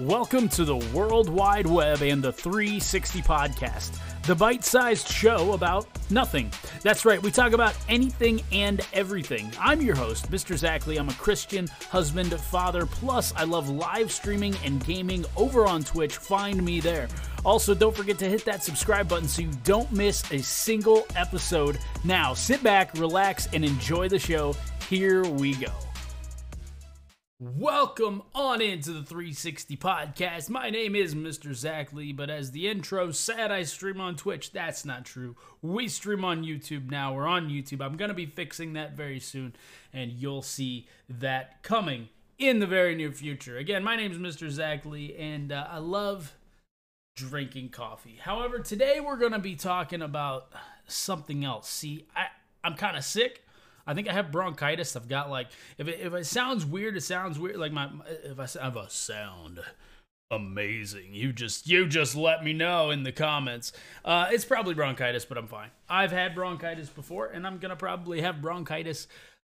Welcome to the World Wide Web and the 360 Podcast, the bite sized show about nothing. That's right, we talk about anything and everything. I'm your host, Mr. Zach Lee. I'm a Christian, husband, father, plus I love live streaming and gaming over on Twitch. Find me there. Also, don't forget to hit that subscribe button so you don't miss a single episode. Now, sit back, relax, and enjoy the show. Here we go. Welcome on into the 360 podcast. My name is Mr. Zach Lee, but as the intro said, I stream on Twitch. That's not true. We stream on YouTube now. We're on YouTube. I'm going to be fixing that very soon, and you'll see that coming in the very near future. Again, my name is Mr. Zach Lee, and uh, I love drinking coffee. However, today we're going to be talking about something else. See, I, I'm kind of sick. I think I have bronchitis. I've got like if it, if it sounds weird, it sounds weird. Like my if I have a sound amazing, you just you just let me know in the comments. Uh, it's probably bronchitis, but I'm fine. I've had bronchitis before, and I'm gonna probably have bronchitis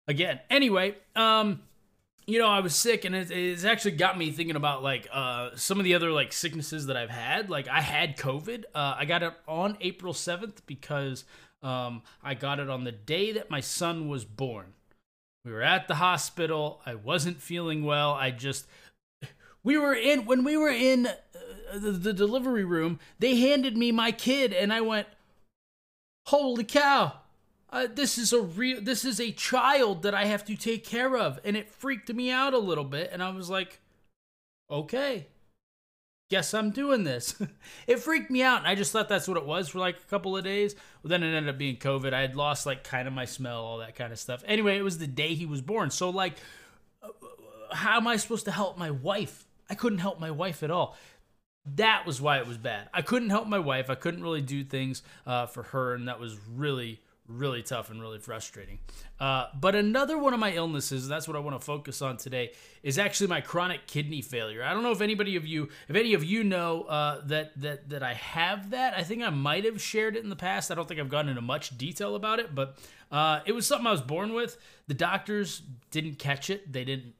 again. Anyway, um, you know, I was sick, and it, it's actually got me thinking about like uh, some of the other like sicknesses that I've had. Like I had COVID. Uh, I got it on April seventh because um, I got it on the day that my son was born. We were at the hospital. I wasn't feeling well. I just we were in when we were in uh, the, the delivery room. They handed me my kid, and I went, "Holy cow! Uh, this is a real. This is a child that I have to take care of," and it freaked me out a little bit. And I was like, "Okay, guess I'm doing this. it freaked me out. And I just thought that's what it was for like a couple of days. Well, then it ended up being COVID. I had lost like kind of my smell, all that kind of stuff. Anyway, it was the day he was born. So, like, uh, how am I supposed to help my wife? I couldn't help my wife at all. That was why it was bad. I couldn't help my wife. I couldn't really do things uh, for her. And that was really, really tough and really frustrating. Uh, but another one of my illnesses, that's what I want to focus on today, is actually my chronic kidney failure. I don't know if anybody of you, if any of you know uh, that that that I have that. I think I might have shared it in the past. I don't think I've gone into much detail about it, but uh, it was something I was born with. The doctors didn't catch it. They didn't.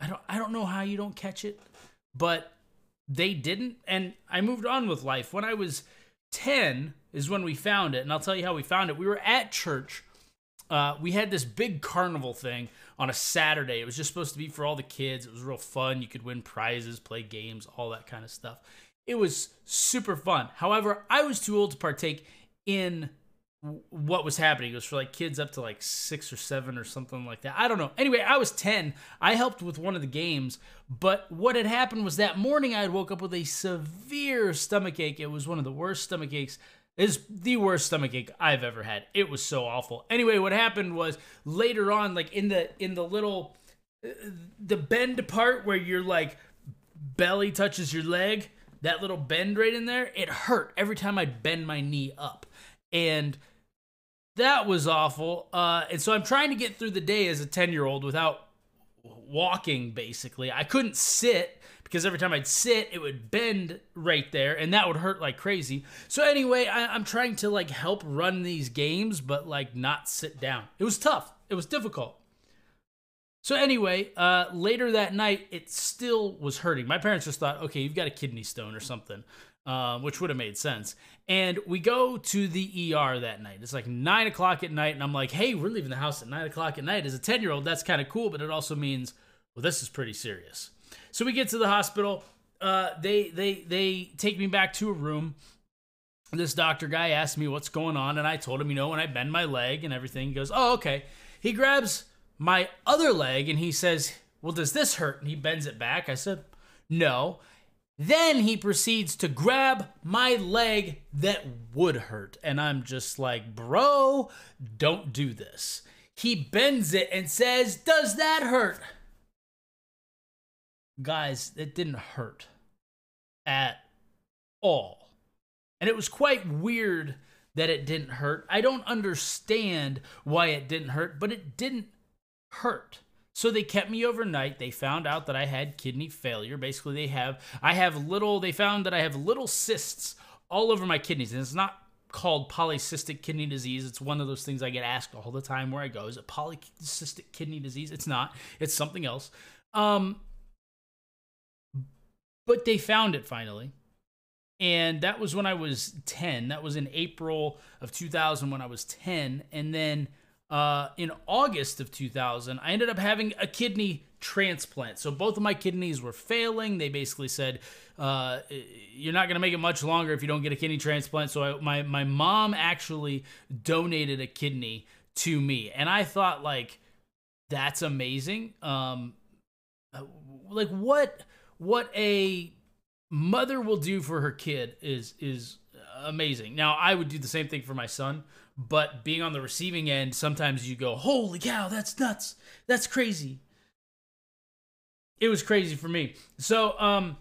I don't. I don't know how you don't catch it, but they didn't, and I moved on with life. When I was 10 is when we found it. And I'll tell you how we found it. We were at church. Uh, we had this big carnival thing on a Saturday. It was just supposed to be for all the kids. It was real fun. You could win prizes, play games, all that kind of stuff. It was super fun. However, I was too old to partake in what was happening. It was for like kids up to like six or seven or something like that. I don't know. Anyway, I was 10. I helped with one of the games, but what had happened was that morning I had woke up with a severe stomach ache. It was one of the worst stomach aches. Is the worst stomach ache I've ever had. It was so awful. Anyway, what happened was later on, like in the in the little the bend part where your like belly touches your leg, that little bend right in there, it hurt every time I'd bend my knee up. And that was awful. Uh, and so I'm trying to get through the day as a 10 year old without walking, basically. I couldn't sit because every time I'd sit, it would bend right there and that would hurt like crazy. So, anyway, I, I'm trying to like help run these games, but like not sit down. It was tough, it was difficult. So anyway, uh, later that night, it still was hurting. My parents just thought, okay, you've got a kidney stone or something, uh, which would have made sense. And we go to the ER that night. It's like nine o'clock at night, and I'm like, hey, we're leaving the house at nine o'clock at night. As a 10 year old, that's kind of cool, but it also means, well, this is pretty serious. So we get to the hospital. Uh, they they they take me back to a room. This doctor guy asked me what's going on, and I told him, you know, when I bend my leg and everything, he goes, oh, okay. He grabs my other leg and he says, well, does this hurt? And he bends it back. I said, no. Then he proceeds to grab my leg that would hurt. And I'm just like, bro, don't do this. He bends it and says, Does that hurt? Guys, it didn't hurt at all. And it was quite weird that it didn't hurt. I don't understand why it didn't hurt, but it didn't hurt. So they kept me overnight. They found out that I had kidney failure. Basically, they have I have little they found that I have little cysts all over my kidneys and it's not called polycystic kidney disease. It's one of those things I get asked all the time where I go, is it polycystic kidney disease? It's not. It's something else. Um, but they found it finally. And that was when I was 10. That was in April of 2000 when I was 10. And then uh, in August of 2000, I ended up having a kidney transplant. So both of my kidneys were failing. They basically said, uh, "You're not going to make it much longer if you don't get a kidney transplant." So I, my my mom actually donated a kidney to me, and I thought like, "That's amazing." Um, like what what a mother will do for her kid is is amazing. Now I would do the same thing for my son, but being on the receiving end, sometimes you go, "Holy cow, that's nuts! That's crazy." It was crazy for me. So, um,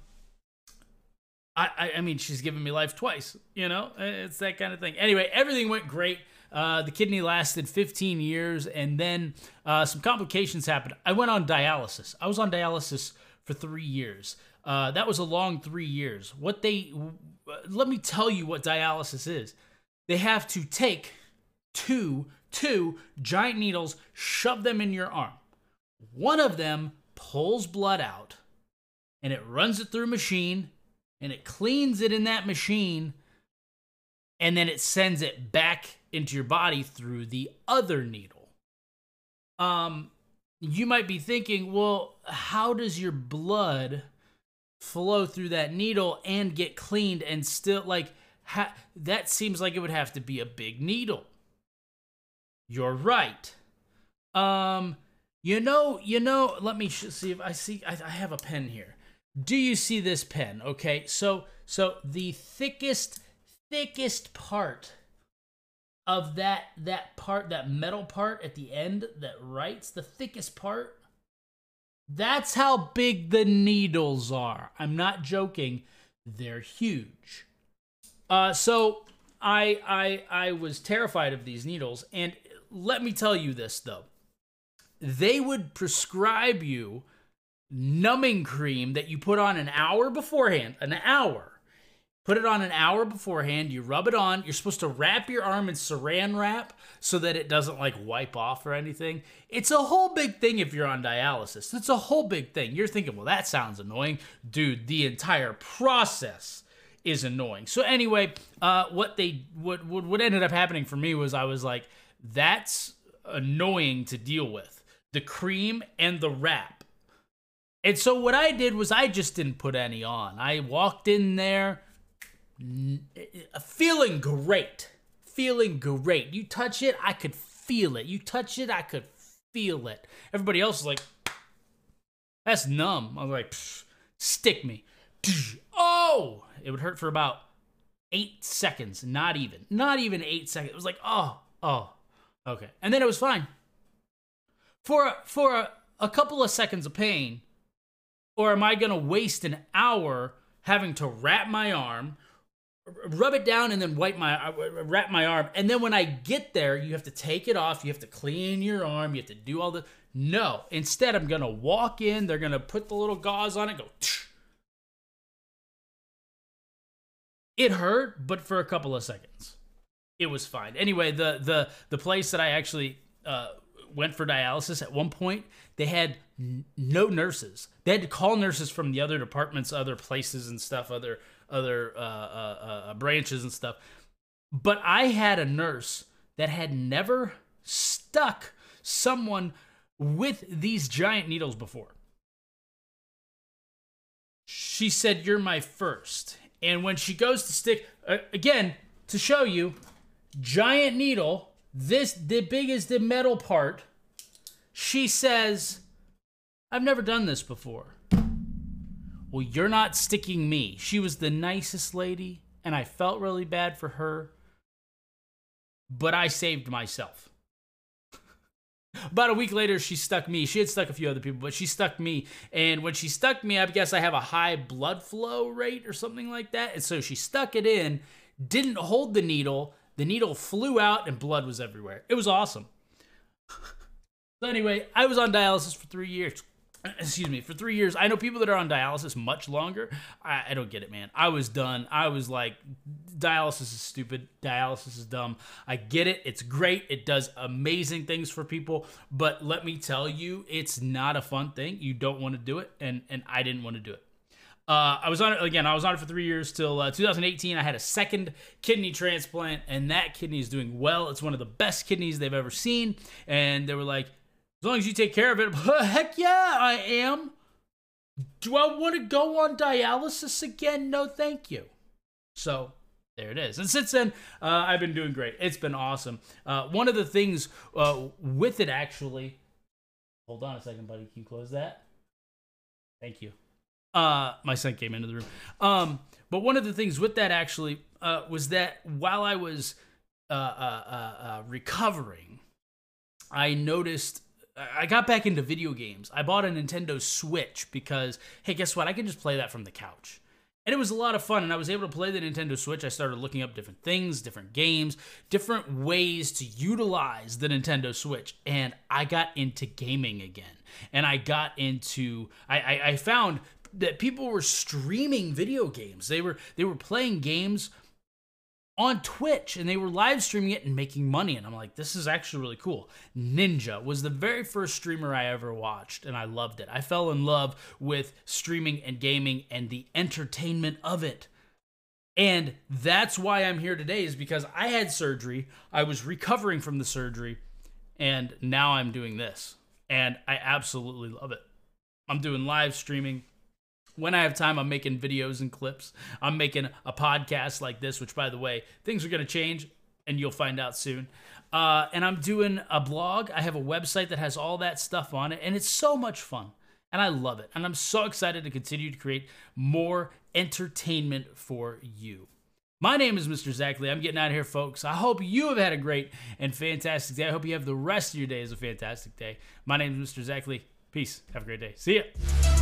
I, I, I mean, she's given me life twice. You know, it's that kind of thing. Anyway, everything went great. Uh, the kidney lasted 15 years, and then uh, some complications happened. I went on dialysis. I was on dialysis for three years. Uh, that was a long three years. What they let me tell you what dialysis is. They have to take two two giant needles, shove them in your arm. One of them pulls blood out, and it runs it through a machine, and it cleans it in that machine, and then it sends it back into your body through the other needle. Um, you might be thinking, well, how does your blood flow through that needle and get cleaned and still like ha- that seems like it would have to be a big needle. You're right. Um, you know, you know. Let me sh- see if I see. I, I have a pen here. Do you see this pen? Okay, so so the thickest, thickest part of that that part, that metal part at the end that writes, the thickest part that's how big the needles are. I'm not joking. They're huge. Uh, so I I I was terrified of these needles, and let me tell you this though. They would prescribe you numbing cream that you put on an hour beforehand, an hour. Put it on an hour beforehand. You rub it on. You're supposed to wrap your arm in saran wrap so that it doesn't like wipe off or anything. It's a whole big thing if you're on dialysis. It's a whole big thing. You're thinking, well, that sounds annoying. Dude, the entire process is annoying. So anyway, uh, what they what, what what ended up happening for me was I was like, that's annoying to deal with. The cream and the wrap. And so what I did was I just didn't put any on. I walked in there uh, feeling great. Feeling great. You touch it, I could feel it. You touch it, I could feel it. Everybody else is like, that's numb. I was like, stick me. Oh, it would hurt for about eight seconds. Not even. Not even eight seconds. It was like, oh, oh, okay. And then it was fine. For for a, a couple of seconds of pain, or am I gonna waste an hour having to wrap my arm, rub it down and then wipe my uh, wrap my arm and then when i get there you have to take it off you have to clean your arm you have to do all the no instead i'm gonna walk in they're gonna put the little gauze on it go Tsh. it hurt but for a couple of seconds it was fine anyway the the the place that i actually uh, went for dialysis at one point they had n- no nurses they had to call nurses from the other departments other places and stuff other other uh, uh, uh, branches and stuff. But I had a nurse that had never stuck someone with these giant needles before. She said, You're my first. And when she goes to stick, uh, again, to show you, giant needle, this, the big is the metal part. She says, I've never done this before. Well, you're not sticking me. She was the nicest lady, and I felt really bad for her, but I saved myself. About a week later, she stuck me. She had stuck a few other people, but she stuck me. And when she stuck me, I guess I have a high blood flow rate or something like that. And so she stuck it in, didn't hold the needle. The needle flew out, and blood was everywhere. It was awesome. so, anyway, I was on dialysis for three years. excuse me, for three years. I know people that are on dialysis much longer. I, I, don't get it, man. I was done. I was like, dialysis is stupid. Dialysis is dumb. I get it. It's great. It does amazing things for people. But let me tell you, it's not a fun thing. You don't want to do it. And, and I didn't want to do it. Uh, I was on it again. I was on it for three years till uh, 2018. I had a second kidney transplant, and that kidney is doing well. It's one of the best kidneys they've ever seen. And they were like, as long as you take care of it, heck yeah, I am. Do I want to go on dialysis again? No, thank you. So there it is. And since then, uh, I've been doing great. It's been awesome. Uh, one of the things uh, with it, actually, hold on a second, buddy. Can you close that? Thank you. Uh, my son came into the room. Um, but one of the things with that actually uh, was that while I was uh, uh, uh, uh recovering, I noticed I got back into video games. I bought a Nintendo Switch because, hey, guess what? I can just play that from the couch. And it was a lot of fun, and I was able to play the Nintendo Switch. I started looking up different things, different games, different ways to utilize the Nintendo Switch. And I got into gaming again. And I got into, I, I, I found that people were streaming video games. They were they were playing games on Twitch and they were live streaming it and making money. And I'm like, this is actually really cool. Ninja was the very first streamer I ever watched and I loved it. I fell in love with streaming and gaming and the entertainment of it. And that's why I'm here today, is because I had surgery. I was recovering from the surgery, and now I'm doing this. And I absolutely love it. I'm doing live streaming when I have time, I'm making videos and clips. I'm making a podcast like this, which, by the way, things are going to change and you'll find out soon. Uh, and I'm doing a blog. I have a website that has all that stuff on it, and it's so much fun. And I love it. And I'm so excited to continue to create more entertainment for you. My name is Mr. Zach Lee. I'm getting out of here, folks. I hope you have had a great and fantastic day. I hope you have the rest of your day as a fantastic day. My name is Mr. Zach Lee. Peace. Have a great day. See ya.